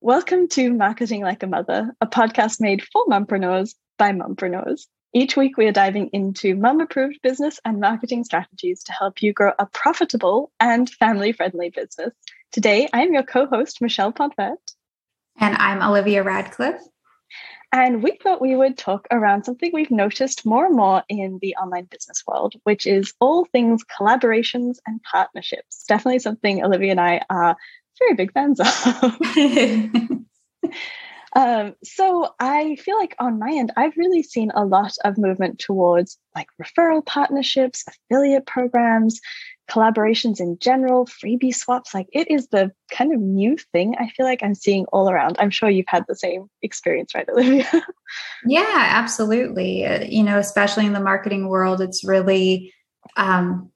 Welcome to Marketing Like a Mother, a podcast made for mompreneurs by mompreneurs. Each week, we are diving into mum approved business and marketing strategies to help you grow a profitable and family friendly business. Today, I am your co host, Michelle Pontvert. And I'm Olivia Radcliffe. And we thought we would talk around something we've noticed more and more in the online business world, which is all things collaborations and partnerships. Definitely something Olivia and I are very big fans of. um, so I feel like on my end, I've really seen a lot of movement towards like referral partnerships, affiliate programs, collaborations in general, freebie swaps. Like it is the kind of new thing I feel like I'm seeing all around. I'm sure you've had the same experience, right, Olivia? yeah, absolutely. Uh, you know, especially in the marketing world, it's really, um,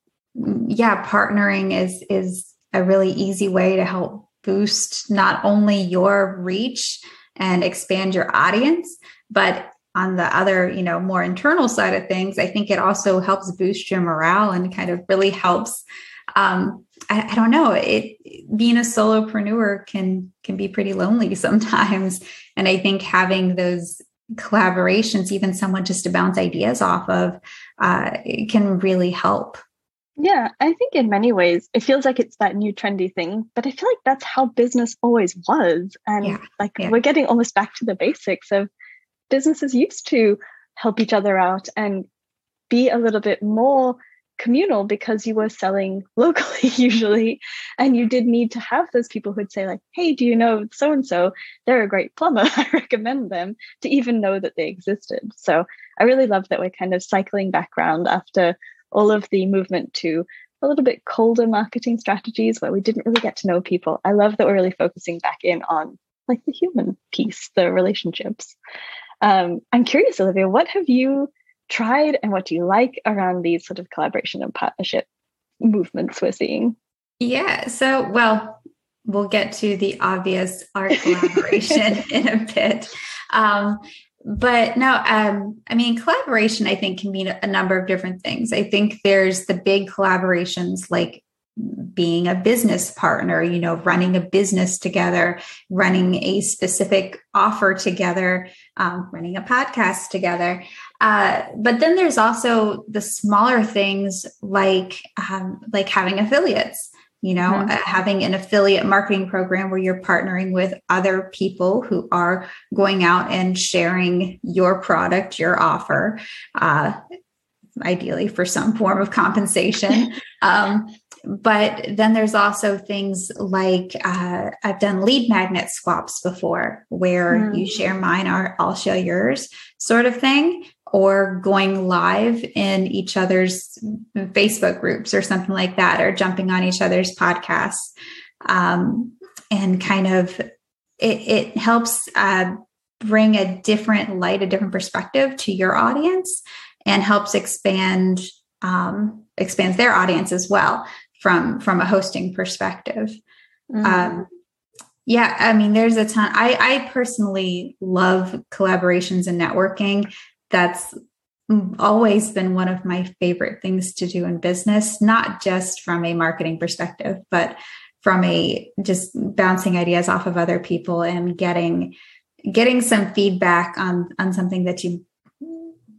yeah, partnering is is a really easy way to help boost not only your reach and expand your audience, but on the other, you know, more internal side of things, I think it also helps boost your morale and kind of really helps. Um, I, I don't know. It being a solopreneur can can be pretty lonely sometimes, and I think having those collaborations, even someone just to bounce ideas off of, uh, can really help. Yeah, I think in many ways it feels like it's that new trendy thing, but I feel like that's how business always was. And yeah, like yeah. we're getting almost back to the basics of businesses used to help each other out and be a little bit more communal because you were selling locally usually. And you did need to have those people who'd say like hey do you know so and so they're a great plumber. I recommend them to even know that they existed. So i really love that we're kind of cycling back around after all of the movement to a little bit colder marketing strategies where we didn't really get to know people. I love that we're really focusing back in on like the human piece the relationships um, I'm curious, Olivia, what have you tried and what do you like around these sort of collaboration and partnership movements we're seeing? Yeah. So, well, we'll get to the obvious art collaboration in a bit. Um, but no, um, I mean, collaboration, I think, can mean a number of different things. I think there's the big collaborations like being a business partner, you know, running a business together, running a specific offer together, um, running a podcast together. Uh, but then there's also the smaller things like um, like having affiliates. You know, mm-hmm. uh, having an affiliate marketing program where you're partnering with other people who are going out and sharing your product, your offer, uh, ideally for some form of compensation. um, but then there's also things like uh, I've done lead magnet swaps before, where mm. you share mine, or I'll share yours, sort of thing, or going live in each other's Facebook groups or something like that, or jumping on each other's podcasts, um, and kind of it, it helps uh, bring a different light, a different perspective to your audience, and helps expand um, expands their audience as well from from a hosting perspective. Mm-hmm. Um, yeah, I mean, there's a ton. I I personally love collaborations and networking. That's always been one of my favorite things to do in business, not just from a marketing perspective, but from a just bouncing ideas off of other people and getting getting some feedback on on something that you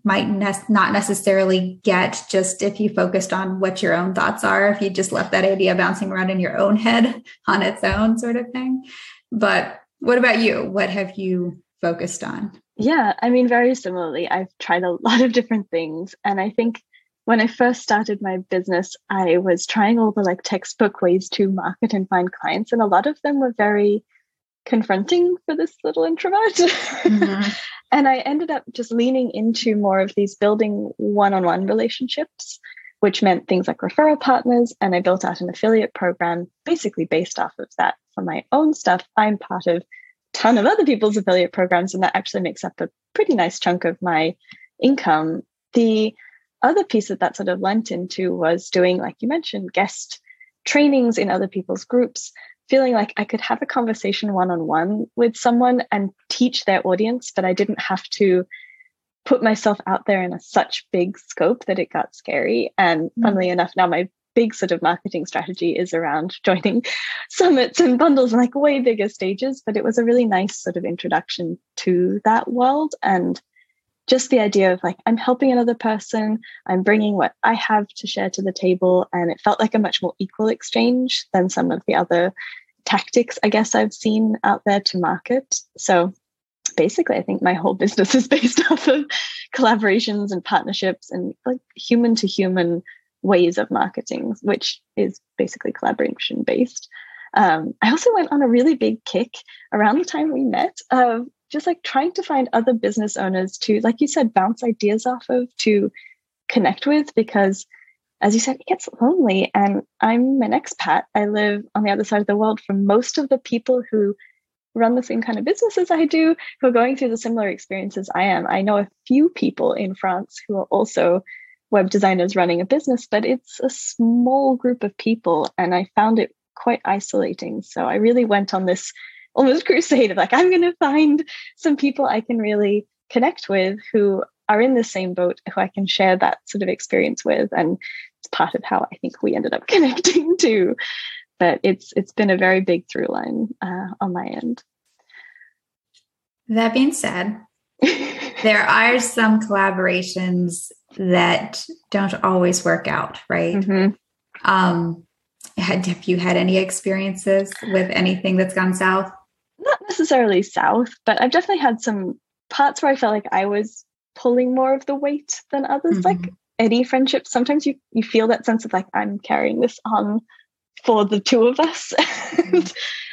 might ne- not necessarily get just if you focused on what your own thoughts are, if you just left that idea bouncing around in your own head on its own, sort of thing. But what about you? What have you focused on? Yeah, I mean, very similarly, I've tried a lot of different things. And I think when I first started my business, I was trying all the like textbook ways to market and find clients. And a lot of them were very confronting for this little introvert. Mm-hmm. and I ended up just leaning into more of these building one on one relationships, which meant things like referral partners. And I built out an affiliate program basically based off of that for my own stuff. I'm part of a ton of other people's affiliate programs, and that actually makes up a pretty nice chunk of my income. The other piece that that sort of lent into was doing, like you mentioned, guest trainings in other people's groups feeling like I could have a conversation one on one with someone and teach their audience, but I didn't have to put myself out there in a such big scope that it got scary. And mm-hmm. funnily enough, now my big sort of marketing strategy is around joining summits and bundles and like way bigger stages. But it was a really nice sort of introduction to that world and just the idea of like i'm helping another person i'm bringing what i have to share to the table and it felt like a much more equal exchange than some of the other tactics i guess i've seen out there to market. So basically i think my whole business is based off of collaborations and partnerships and like human to human ways of marketing which is basically collaboration based um, i also went on a really big kick around the time we met of just like trying to find other business owners to, like you said, bounce ideas off of to connect with because as you said, it gets lonely. And I'm an expat. I live on the other side of the world from most of the people who run the same kind of businesses I do, who are going through the similar experiences I am. I know a few people in France who are also web designers running a business, but it's a small group of people. And I found it quite isolating. So I really went on this almost crusade. Of like i'm going to find some people i can really connect with who are in the same boat who i can share that sort of experience with and it's part of how i think we ended up connecting too. But it's it's been a very big through line uh, on my end. That being said there are some collaborations that don't always work out right? Mm-hmm. um have you had any experiences with anything that's gone south not necessarily south, but I've definitely had some parts where I felt like I was pulling more of the weight than others. Mm-hmm. Like any friendship, sometimes you you feel that sense of like I'm carrying this on for the two of us. Mm-hmm.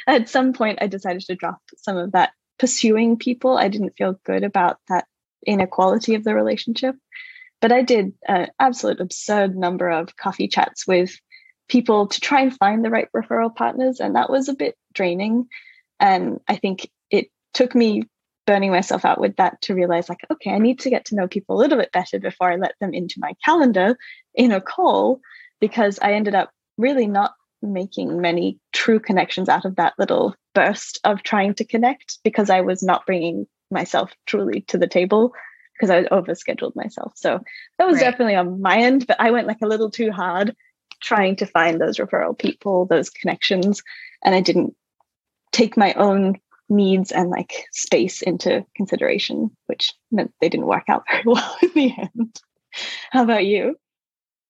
at some point, I decided to drop some of that pursuing people. I didn't feel good about that inequality of the relationship. But I did an absolute absurd number of coffee chats with people to try and find the right referral partners. And that was a bit draining. And I think it took me burning myself out with that to realize, like, okay, I need to get to know people a little bit better before I let them into my calendar in a call, because I ended up really not making many true connections out of that little burst of trying to connect because I was not bringing myself truly to the table because I was overscheduled myself. So that was right. definitely on my end, but I went like a little too hard trying to find those referral people, those connections, and I didn't take my own needs and like space into consideration, which meant they didn't work out very well in the end. How about you?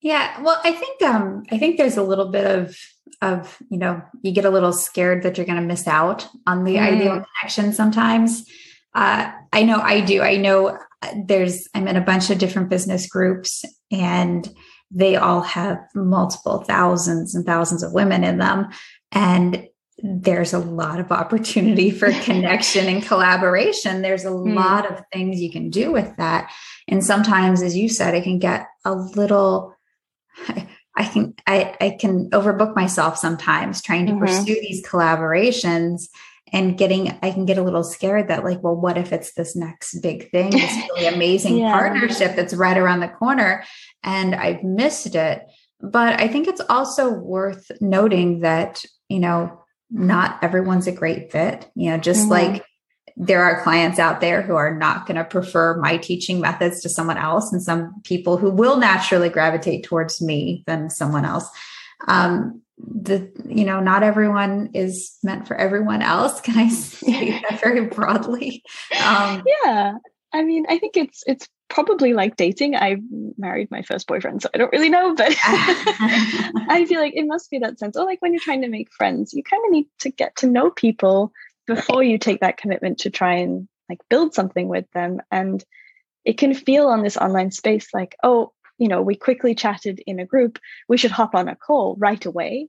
Yeah, well, I think um I think there's a little bit of of, you know, you get a little scared that you're going to miss out on the mm. ideal connection sometimes. Uh I know I do. I know uh, there's I'm in a bunch of different business groups and they all have multiple thousands and thousands of women in them and there's a lot of opportunity for connection and collaboration. There's a mm. lot of things you can do with that. And sometimes, as you said, it can get a little, I can, I, I can overbook myself sometimes trying to mm-hmm. pursue these collaborations and getting, I can get a little scared that like, well, what if it's this next big thing, this really amazing yeah. partnership that's right around the corner and I've missed it. But I think it's also worth noting that, you know, not everyone's a great fit. You know, just mm-hmm. like there are clients out there who are not going to prefer my teaching methods to someone else, and some people who will naturally gravitate towards me than someone else. Um, the you know, not everyone is meant for everyone else. Can I say that very broadly? Um, yeah, I mean, I think it's it's probably like dating. I married my first boyfriend, so I don't really know, but I feel like it must be that sense. Or like when you're trying to make friends, you kind of need to get to know people before you take that commitment to try and like build something with them. And it can feel on this online space like, oh, you know, we quickly chatted in a group, we should hop on a call right away.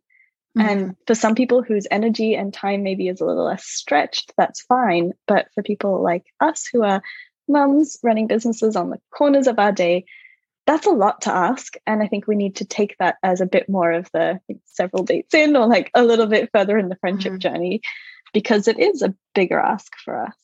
Mm-hmm. And for some people whose energy and time maybe is a little less stretched, that's fine. But for people like us who are mums running businesses on the corners of our day, that's a lot to ask. And I think we need to take that as a bit more of the several dates in or like a little bit further in the friendship mm-hmm. journey because it is a bigger ask for us.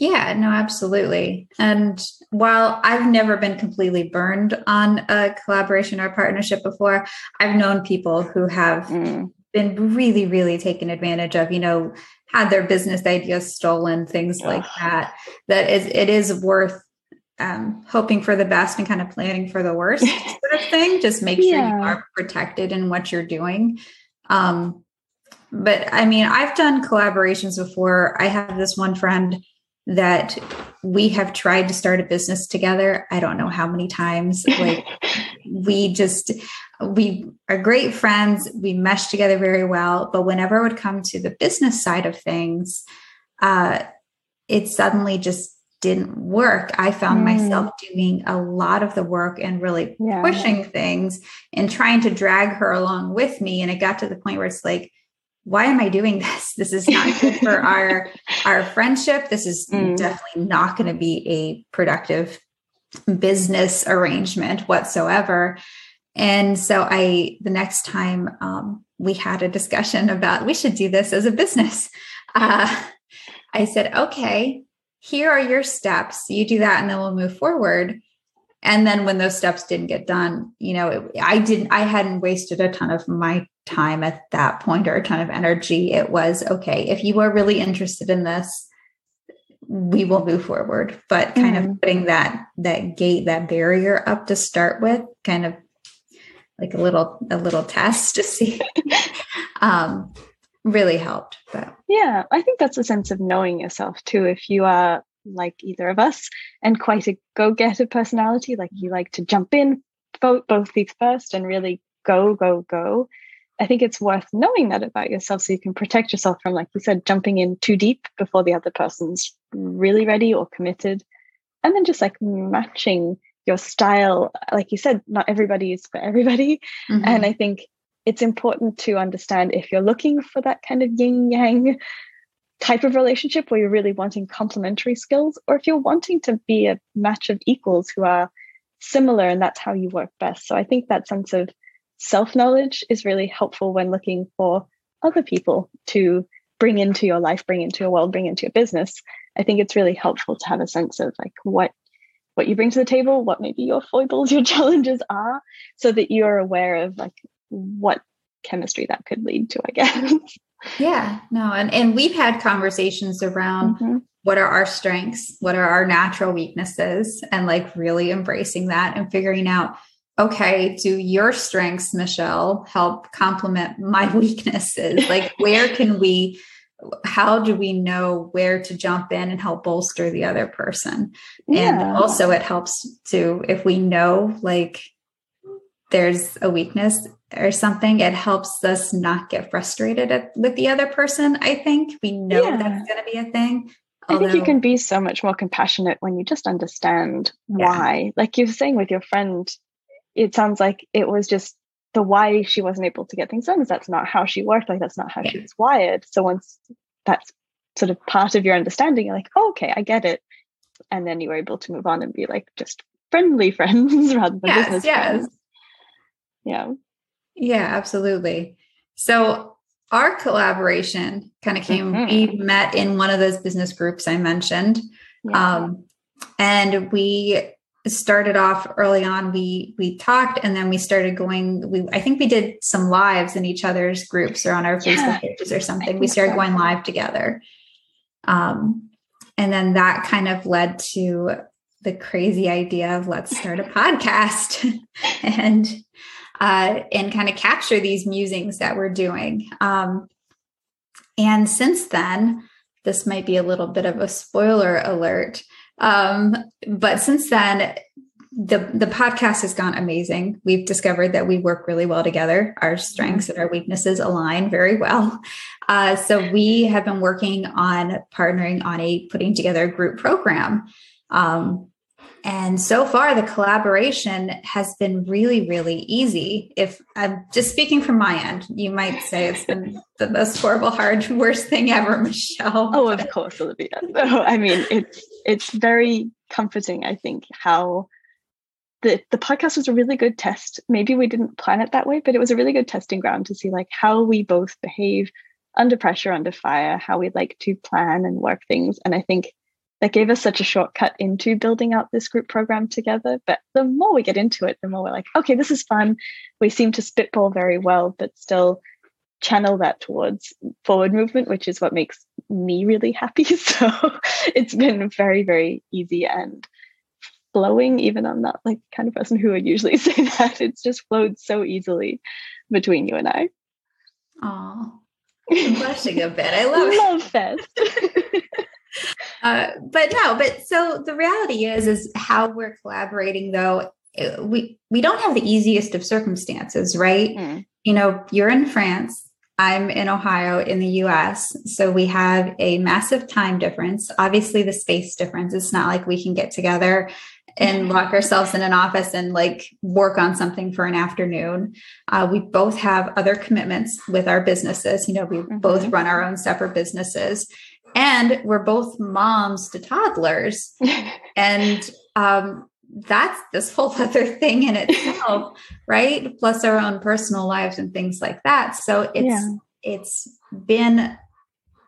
Yeah, no, absolutely. And while I've never been completely burned on a collaboration or partnership before, I've known people who have mm. been really, really taken advantage of. You know, had their business ideas stolen, things like that. That is, it is worth um, hoping for the best and kind of planning for the worst sort of thing. Just make sure yeah. you are protected in what you're doing. Um, but I mean, I've done collaborations before. I have this one friend that we have tried to start a business together. I don't know how many times. Like we just we are great friends. We mesh together very well. But whenever it would come to the business side of things, uh, it suddenly just didn't work. I found mm. myself doing a lot of the work and really yeah. pushing things and trying to drag her along with me. And it got to the point where it's like, why am I doing this? This is not good for our our friendship. This is mm. definitely not going to be a productive business arrangement whatsoever. And so I, the next time um, we had a discussion about we should do this as a business, uh, I said, okay, here are your steps. You do that, and then we'll move forward. And then when those steps didn't get done, you know, it, I didn't, I hadn't wasted a ton of my time at that point or a ton of energy. It was okay, if you are really interested in this, we will move forward. But kind mm-hmm. of putting that that gate, that barrier up to start with, kind of like a little a little test to see um really helped. But yeah, I think that's a sense of knowing yourself too. If you are like either of us and quite a go-getter personality, like you like to jump in, vote both feet first and really go, go, go. I think it's worth knowing that about yourself so you can protect yourself from, like you said, jumping in too deep before the other person's really ready or committed. And then just like matching your style. Like you said, not everybody is for everybody. Mm-hmm. And I think it's important to understand if you're looking for that kind of yin yang type of relationship where you're really wanting complementary skills, or if you're wanting to be a match of equals who are similar and that's how you work best. So I think that sense of self knowledge is really helpful when looking for other people to bring into your life, bring into your world, bring into your business. I think it's really helpful to have a sense of like what what you bring to the table, what maybe your foibles, your challenges are, so that you're aware of like what chemistry that could lead to, I guess. Yeah, no, and and we've had conversations around mm-hmm. what are our strengths, what are our natural weaknesses, and like really embracing that and figuring out, okay, do your strengths, Michelle, help complement my weaknesses? Like, where can we? How do we know where to jump in and help bolster the other person? Yeah. And also, it helps to if we know like there's a weakness or something, it helps us not get frustrated at, with the other person. I think we know yeah. that's going to be a thing. Although, I think you can be so much more compassionate when you just understand yeah. why. Like you were saying with your friend, it sounds like it was just the why she wasn't able to get things done is that's not how she worked. Like that's not how yeah. she was wired. So once that's sort of part of your understanding, you're like, oh, okay, I get it. And then you were able to move on and be like just friendly friends rather than yes, business yes. friends. Yeah. Yeah, absolutely. So our collaboration kind of came, mm-hmm. we met in one of those business groups I mentioned. Yeah. Um, and we started off early on we we talked and then we started going we i think we did some lives in each other's groups or on our yeah. facebook pages or something we started so. going live together um and then that kind of led to the crazy idea of let's start a podcast and uh, and kind of capture these musings that we're doing. Um, and since then, this might be a little bit of a spoiler alert. Um, but since then, the the podcast has gone amazing. We've discovered that we work really well together. Our strengths and our weaknesses align very well. Uh, so we have been working on partnering on a putting together a group program. Um, and so far, the collaboration has been really, really easy. If I'm just speaking from my end, you might say it's been the most horrible, hard, worst thing ever, Michelle. Oh, of course, Olivia. I mean, it's it's very comforting. I think how the the podcast was a really good test. Maybe we didn't plan it that way, but it was a really good testing ground to see like how we both behave under pressure, under fire, how we like to plan and work things. And I think that gave us such a shortcut into building out this group program together. But the more we get into it, the more we're like, okay, this is fun. We seem to spitball very well, but still channel that towards forward movement, which is what makes me really happy. So it's been very, very easy and flowing, even I'm not like the kind of person who would usually say that. It's just flowed so easily between you and I. Oh, blushing a bit. I love love fest. Uh, but no, but so the reality is, is how we're collaborating though. We we don't have the easiest of circumstances, right? Mm. You know, you're in France. I'm in Ohio in the US. So we have a massive time difference. Obviously, the space difference. It's not like we can get together and lock ourselves in an office and like work on something for an afternoon. Uh, we both have other commitments with our businesses. You know, we mm-hmm. both run our own separate businesses and we're both moms to toddlers. and um, that's this whole other thing in itself, right? Plus our own personal lives and things like that. So it's yeah. it's been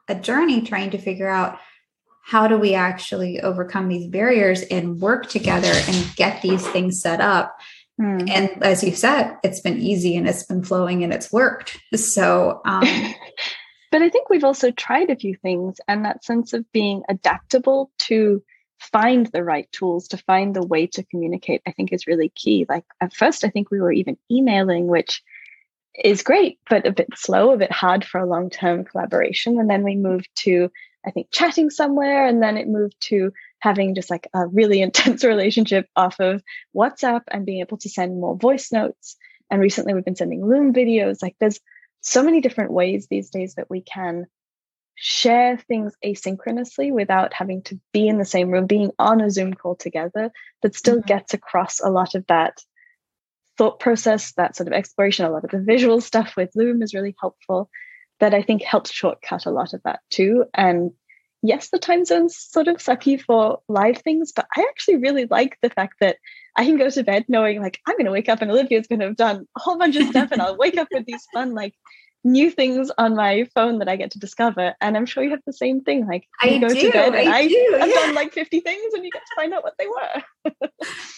a journey trying to figure out how do we actually overcome these barriers and work together and get these things set up. Mm. And as you said, it's been easy and it's been flowing and it's worked. So um but I think we've also tried a few things and that sense of being adaptable to find the right tools to find the way to communicate i think is really key. Like at first i think we were even emailing which is great but a bit slow a bit hard for a long-term collaboration. And then we moved to i think chatting somewhere and then it moved to having just like a really intense relationship off of whatsapp and being able to send more voice notes. And recently we've been sending loom videos. Like there's so many different ways these days that we can share things asynchronously without having to be in the same room, being on a Zoom call together, that still mm-hmm. gets across a lot of that thought process, that sort of exploration. A lot of the visual stuff with Loom is really helpful. That I think helps shortcut a lot of that too. And yes, the time zone's sort of sucky for live things, but I actually really like the fact that I can go to bed knowing like I'm going to wake up and Olivia's going to have done a whole bunch of stuff and I'll wake up with these fun like new things on my phone that I get to discover. And I'm sure you have the same thing. Like I go do, to bed and I, I do, I've yeah. done like 50 things and you get to find out what they were.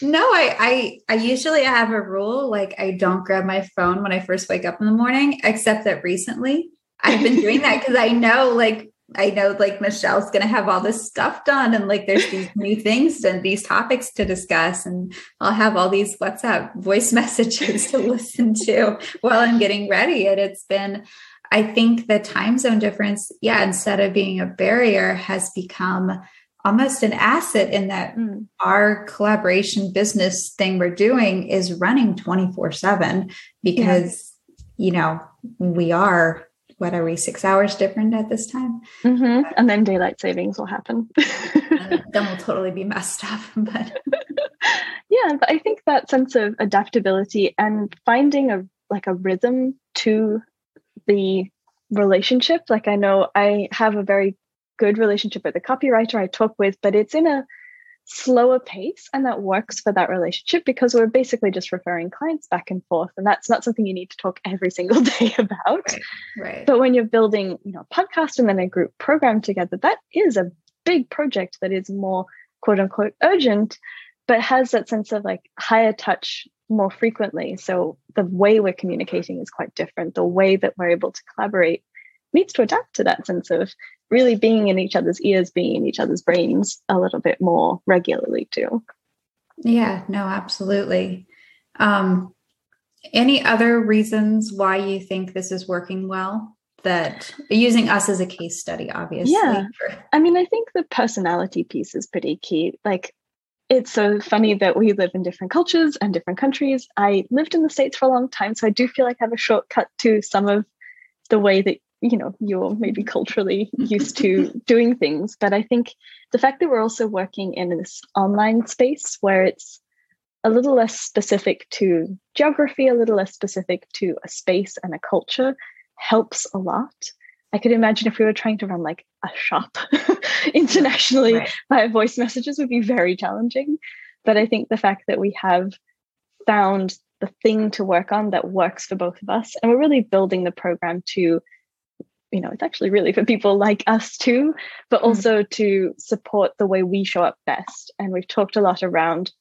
no, I, I I usually have a rule like I don't grab my phone when I first wake up in the morning, except that recently I've been doing that because I know like I know like Michelle's going to have all this stuff done and like there's these new things and these topics to discuss and I'll have all these WhatsApp voice messages to listen to while I'm getting ready and it's been I think the time zone difference yeah instead of being a barrier has become almost an asset in that mm. our collaboration business thing we're doing is running 24/7 because yeah. you know we are what are we six hours different at this time mm-hmm. and then daylight savings will happen then we'll totally be messed up but yeah but i think that sense of adaptability and finding a like a rhythm to the relationship like i know i have a very good relationship with the copywriter i talk with but it's in a slower pace and that works for that relationship because we're basically just referring clients back and forth and that's not something you need to talk every single day about. Right, right. but when you're building you know a podcast and then a group program together that is a big project that is more quote unquote urgent but has that sense of like higher touch more frequently. So the way we're communicating is quite different. The way that we're able to collaborate needs to adapt to that sense of really being in each other's ears, being in each other's brains a little bit more regularly too. Yeah, no, absolutely. Um, any other reasons why you think this is working well? That using us as a case study, obviously. Yeah. I mean, I think the personality piece is pretty key. Like, it's so funny that we live in different cultures and different countries. I lived in the States for a long time, so I do feel like I have a shortcut to some of the way that you know you're maybe mm-hmm. culturally used to doing things but i think the fact that we're also working in this online space where it's a little less specific to geography a little less specific to a space and a culture helps a lot. I could imagine if we were trying to run like a shop internationally right. via voice messages would be very challenging. But i think the fact that we have found the thing to work on that works for both of us and we're really building the program to you know it's actually really for people like us too but mm. also to support the way we show up best and we've talked a lot around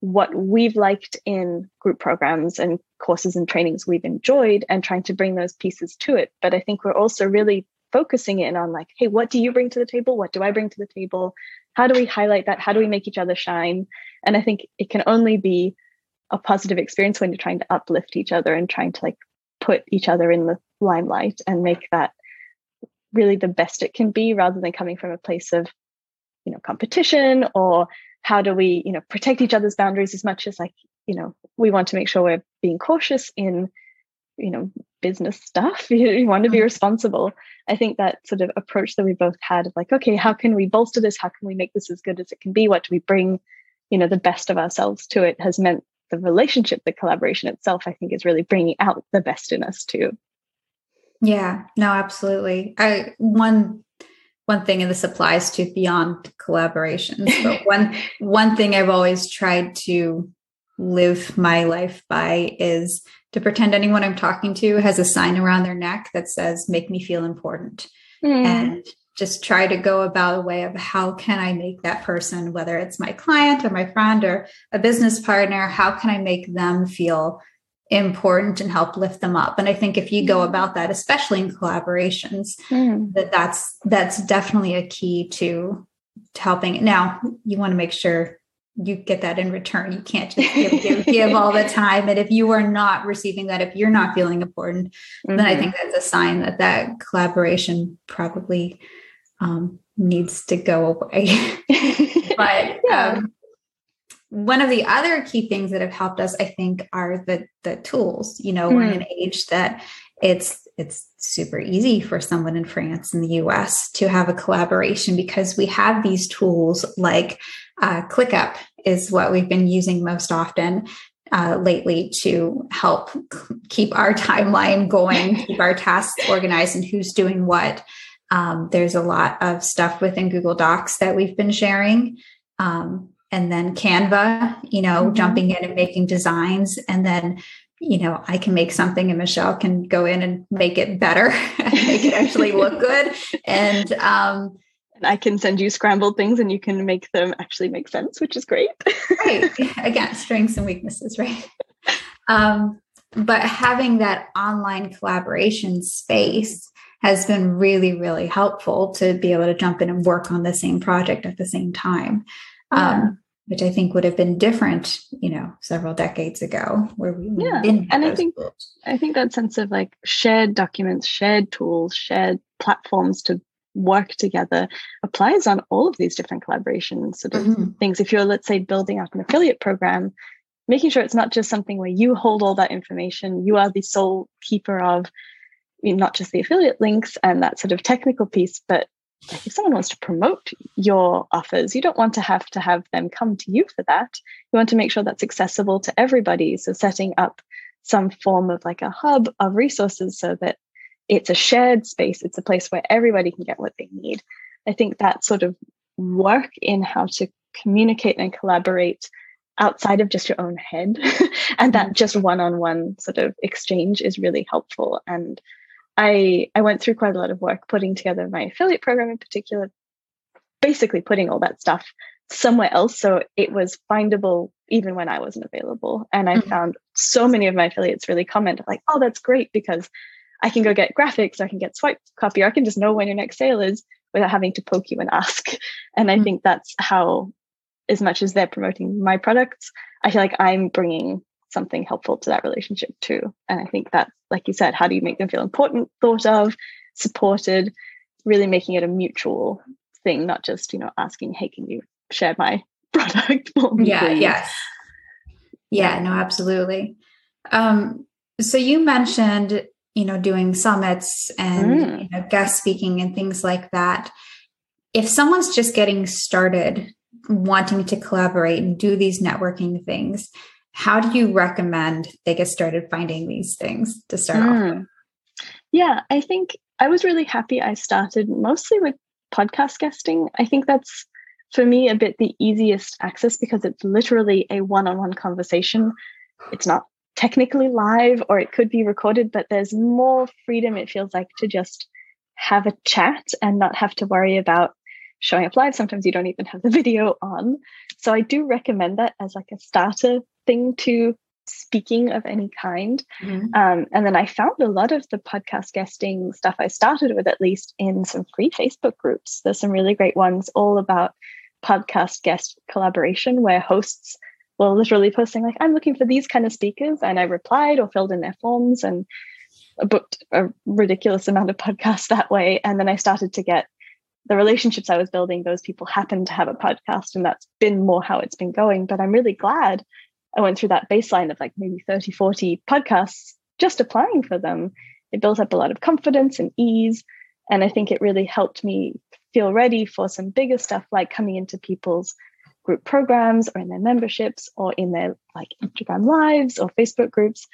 what we've liked in group programs and courses and trainings we've enjoyed and trying to bring those pieces to it but i think we're also really focusing in on like, hey, what do you bring to the table? What do I bring to the table? How do we highlight that? How do we make each other shine? And I think it can only be a positive experience when you're trying to uplift each other and trying to like put each other in the limelight and make that really the best it can be rather than coming from a place of you know competition or how do we you know protect each other's boundaries as much as like you know we want to make sure we're being cautious in you know business stuff. You, want to be mm-hmm. responsible. I think that sort of approach that we both had of like okay how can we bolster this? How can we make this as good as it can be? What do we bring you know the best of ourselves to? It has meant the relationship the collaboration itself i think is really bringing out the best in us too yeah no absolutely i one one thing and this applies to beyond collaborations but one one thing i've always tried to live my life by is to pretend anyone i'm talking to has a sign around their neck that says make me feel important mm. and just try to go about a way of how can i make that person whether it's my client or my friend or a business partner how can i make them feel important and help lift them up and i think if you go mm-hmm. about that especially in collaborations mm. that that's that's definitely a key to, to helping now you want to make sure you get that in return you can't just give, give, give all the time and if you are not receiving that if you're not feeling important mm-hmm. then i mm-hmm. think that's a sign that that collaboration probably um, needs to go away but yeah. um, one of the other key things that have helped us, I think, are the the tools. You know, mm. we're in hmm. an age that it's it's super easy for someone in France and the US to have a collaboration because we have these tools like uh, ClickUp is what we've been using most often uh, lately to help keep our timeline going, keep our tasks organized, and who's doing what. Um, there's a lot of stuff within Google Docs that we've been sharing. Um, and then Canva, you know, mm-hmm. jumping in and making designs. And then, you know, I can make something and Michelle can go in and make it better and make it actually look good. And, um, and I can send you scrambled things and you can make them actually make sense, which is great. right. Again, strengths and weaknesses, right? Um, but having that online collaboration space has been really, really helpful to be able to jump in and work on the same project at the same time yeah. um, which I think would have been different, you know, several decades ago, where we yeah. and I think tools. I think that sense of like shared documents, shared tools, shared platforms to work together applies on all of these different collaboration sort of mm-hmm. things. If you're, let's say, building out an affiliate program, making sure it's not just something where you hold all that information, you are the sole keeper of not just the affiliate links and that sort of technical piece, but if someone wants to promote your offers, you don't want to have to have them come to you for that. You want to make sure that's accessible to everybody. So setting up some form of like a hub of resources so that it's a shared space, it's a place where everybody can get what they need. I think that sort of work in how to communicate and collaborate outside of just your own head and that mm-hmm. just one-on-one sort of exchange is really helpful and I I went through quite a lot of work putting together my affiliate program in particular, basically putting all that stuff somewhere else so it was findable even when I wasn't available. And I mm-hmm. found so many of my affiliates really comment like, "Oh, that's great because I can go get graphics, I can get swipe copy, or I can just know when your next sale is without having to poke you and ask." And I mm-hmm. think that's how, as much as they're promoting my products, I feel like I'm bringing something helpful to that relationship too. And I think that's, like you said, how do you make them feel important, thought of, supported, really making it a mutual thing, not just, you know, asking, hey, can you share my product for me? Yeah, please? yes. Yeah, no, absolutely. Um, so you mentioned, you know, doing summits and mm. you know, guest speaking and things like that. If someone's just getting started wanting to collaborate and do these networking things, how do you recommend they get started finding these things to start mm. off with? Yeah, I think I was really happy I started mostly with podcast guesting. I think that's for me a bit the easiest access because it's literally a one on one conversation. It's not technically live or it could be recorded, but there's more freedom, it feels like, to just have a chat and not have to worry about showing up live. Sometimes you don't even have the video on. So I do recommend that as like a starter thing to speaking of any kind. Mm-hmm. Um, and then I found a lot of the podcast guesting stuff I started with, at least in some free Facebook groups. There's some really great ones all about podcast guest collaboration where hosts were literally posting like, I'm looking for these kind of speakers. And I replied or filled in their forms and booked a ridiculous amount of podcasts that way. And then I started to get the relationships I was building, those people happened to have a podcast, and that's been more how it's been going. But I'm really glad I went through that baseline of like maybe 30, 40 podcasts just applying for them. It built up a lot of confidence and ease. And I think it really helped me feel ready for some bigger stuff like coming into people's group programs or in their memberships or in their like Instagram lives or Facebook groups.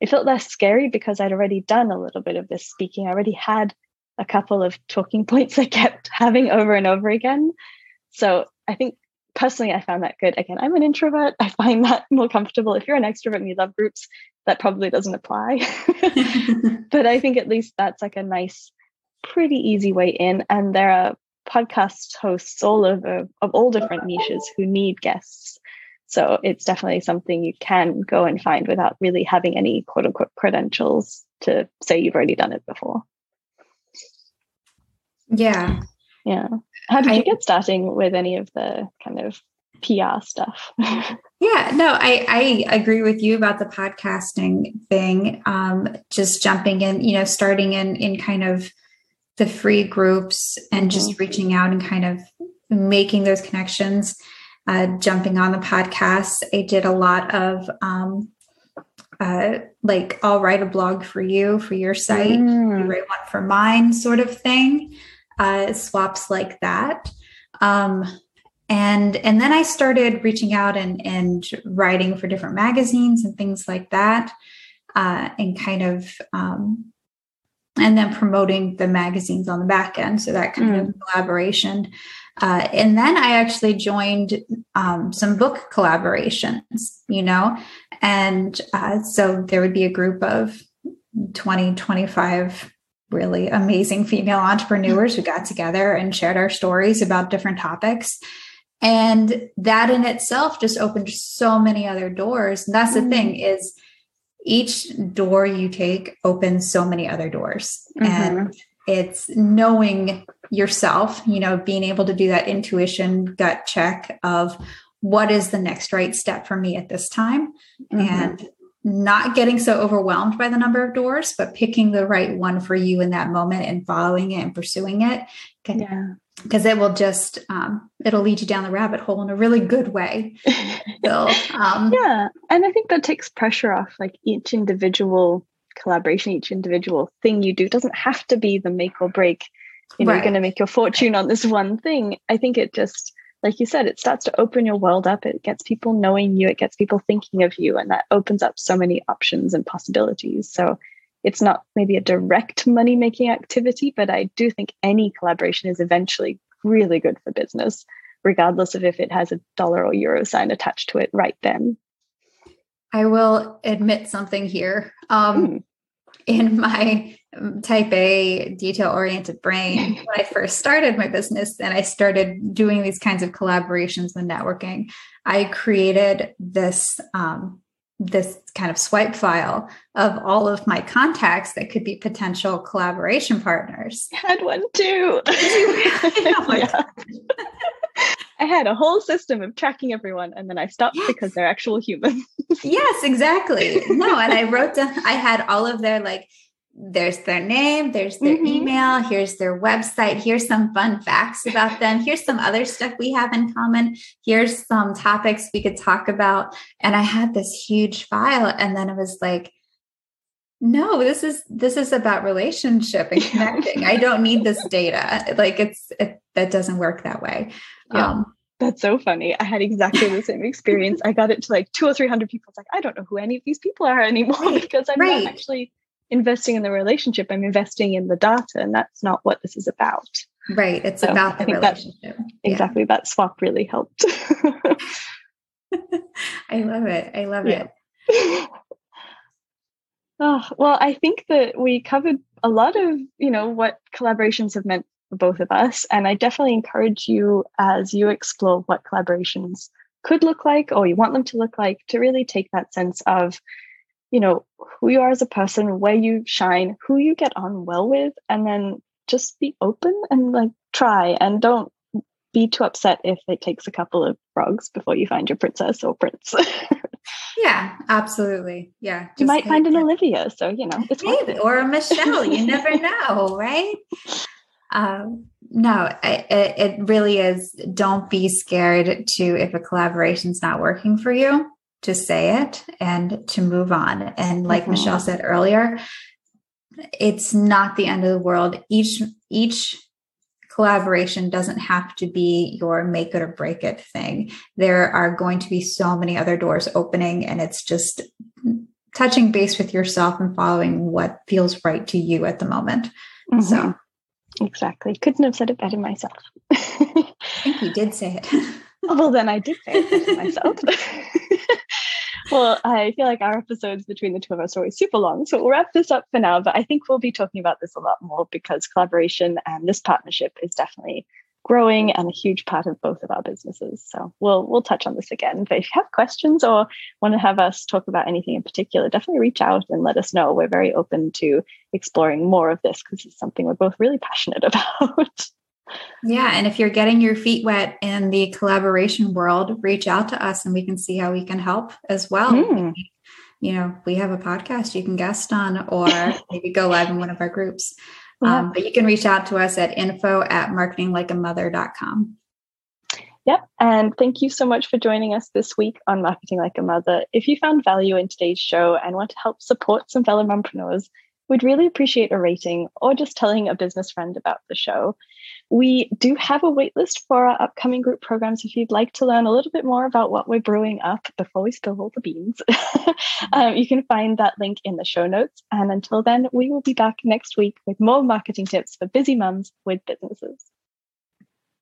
It felt less scary because I'd already done a little bit of this speaking. I already had a couple of talking points I kept having over and over again. So I think personally, I found that good. Again, I'm an introvert. I find that more comfortable. If you're an extrovert and you love groups, that probably doesn't apply. but I think at least that's like a nice, pretty easy way in. And there are podcast hosts all over of all different niches who need guests. So it's definitely something you can go and find without really having any quote unquote credentials to say you've already done it before. Yeah. Yeah. How did I, you get starting with any of the kind of PR stuff? yeah, no, I, I agree with you about the podcasting thing. Um, just jumping in, you know, starting in in kind of the free groups and just mm-hmm. reaching out and kind of making those connections. Uh, jumping on the podcast, I did a lot of um, uh, like I'll write a blog for you for your site, mm. you write one for mine, sort of thing uh, swaps like that. Um, and and then I started reaching out and and writing for different magazines and things like that, uh, and kind of um, and then promoting the magazines on the back end. So that kind mm. of collaboration. Uh, and then I actually joined um, some book collaborations, you know, and uh, so there would be a group of 20, 25 really amazing female entrepreneurs who got together and shared our stories about different topics. And that in itself just opened so many other doors. And that's the mm-hmm. thing is each door you take opens so many other doors. Mm-hmm. And it's knowing yourself, you know, being able to do that intuition gut check of what is the next right step for me at this time mm-hmm. and not getting so overwhelmed by the number of doors, but picking the right one for you in that moment and following it and pursuing it. Yeah. Because it will just, um, it'll lead you down the rabbit hole in a really good way. so, um, yeah. And I think that takes pressure off like each individual collaboration, each individual thing you do doesn't have to be the make or break. You know, right. you're going to make your fortune on this one thing. I think it just, like you said, it starts to open your world up. It gets people knowing you, it gets people thinking of you, and that opens up so many options and possibilities. So it's not maybe a direct money making activity, but I do think any collaboration is eventually really good for business, regardless of if it has a dollar or euro sign attached to it right then. I will admit something here. Um, mm. In my type A detail oriented brain when I first started my business and I started doing these kinds of collaborations and networking. I created this um, this kind of swipe file of all of my contacts that could be potential collaboration partners. I had one too. oh I had a whole system of tracking everyone and then I stopped yes. because they're actual humans. yes, exactly. No, and I wrote down I had all of their like there's their name, there's their mm-hmm. email, here's their website, here's some fun facts about them, here's some other stuff we have in common, here's some topics we could talk about. And I had this huge file, and then it was like, no, this is this is about relationship and connecting. I don't need this data. Like it's it, that doesn't work that way. Yeah. Um, that's so funny. I had exactly the same experience. I got it to like two or three hundred people. It's like I don't know who any of these people are anymore because I'm right. not actually investing in the relationship i'm investing in the data and that's not what this is about right it's so about the relationship exactly that swap really helped i love it i love yeah. it oh, well i think that we covered a lot of you know what collaborations have meant both of us. And i definitely encourage you as you explore what collaborations could look like or you want them to look like to really take that sense of you know who you are as a person where you shine who you get on well with and then just be open and like try. And don't be too upset if it takes a couple of frogs before you find your princess or prince. Yeah absolutely. Yeah you might find an olivia so you know it's Maybe, or a michelle you never know right um, no, it, it really is. Don't be scared to, if a collaboration is not working for you, to say it and to move on. And like mm-hmm. Michelle said earlier, it's not the end of the world. Each, each collaboration doesn't have to be your make it or break it thing. There are going to be so many other doors opening, and it's just touching base with yourself and following what feels right to you at the moment. Mm-hmm. So Exactly. Couldn't have said it better myself. I think you did say it. well, then I did say it myself. well, I feel like our episodes between the two of us are always super long. So we'll wrap this up for now. But I think we'll be talking about this a lot more because collaboration and this partnership is definitely growing and a huge part of both of our businesses. So we'll we'll touch on this again. But if you have questions or want to have us talk about anything in particular, definitely reach out and let us know. We're very open to exploring more of this because it's something we're both really passionate about. Yeah, and if you're getting your feet wet in the collaboration world, reach out to us and we can see how we can help as well. Mm. You know, we have a podcast you can guest on or maybe go live in one of our groups. Yeah. Um, but you can reach out to us at info at marketinglikeamother.com. Yep. And thank you so much for joining us this week on Marketing Like a Mother. If you found value in today's show and want to help support some fellow mompreneurs, we'd really appreciate a rating or just telling a business friend about the show. We do have a waitlist for our upcoming group programs if you'd like to learn a little bit more about what we're brewing up before we spill all the beans. um, you can find that link in the show notes. And until then, we will be back next week with more marketing tips for busy mums with businesses.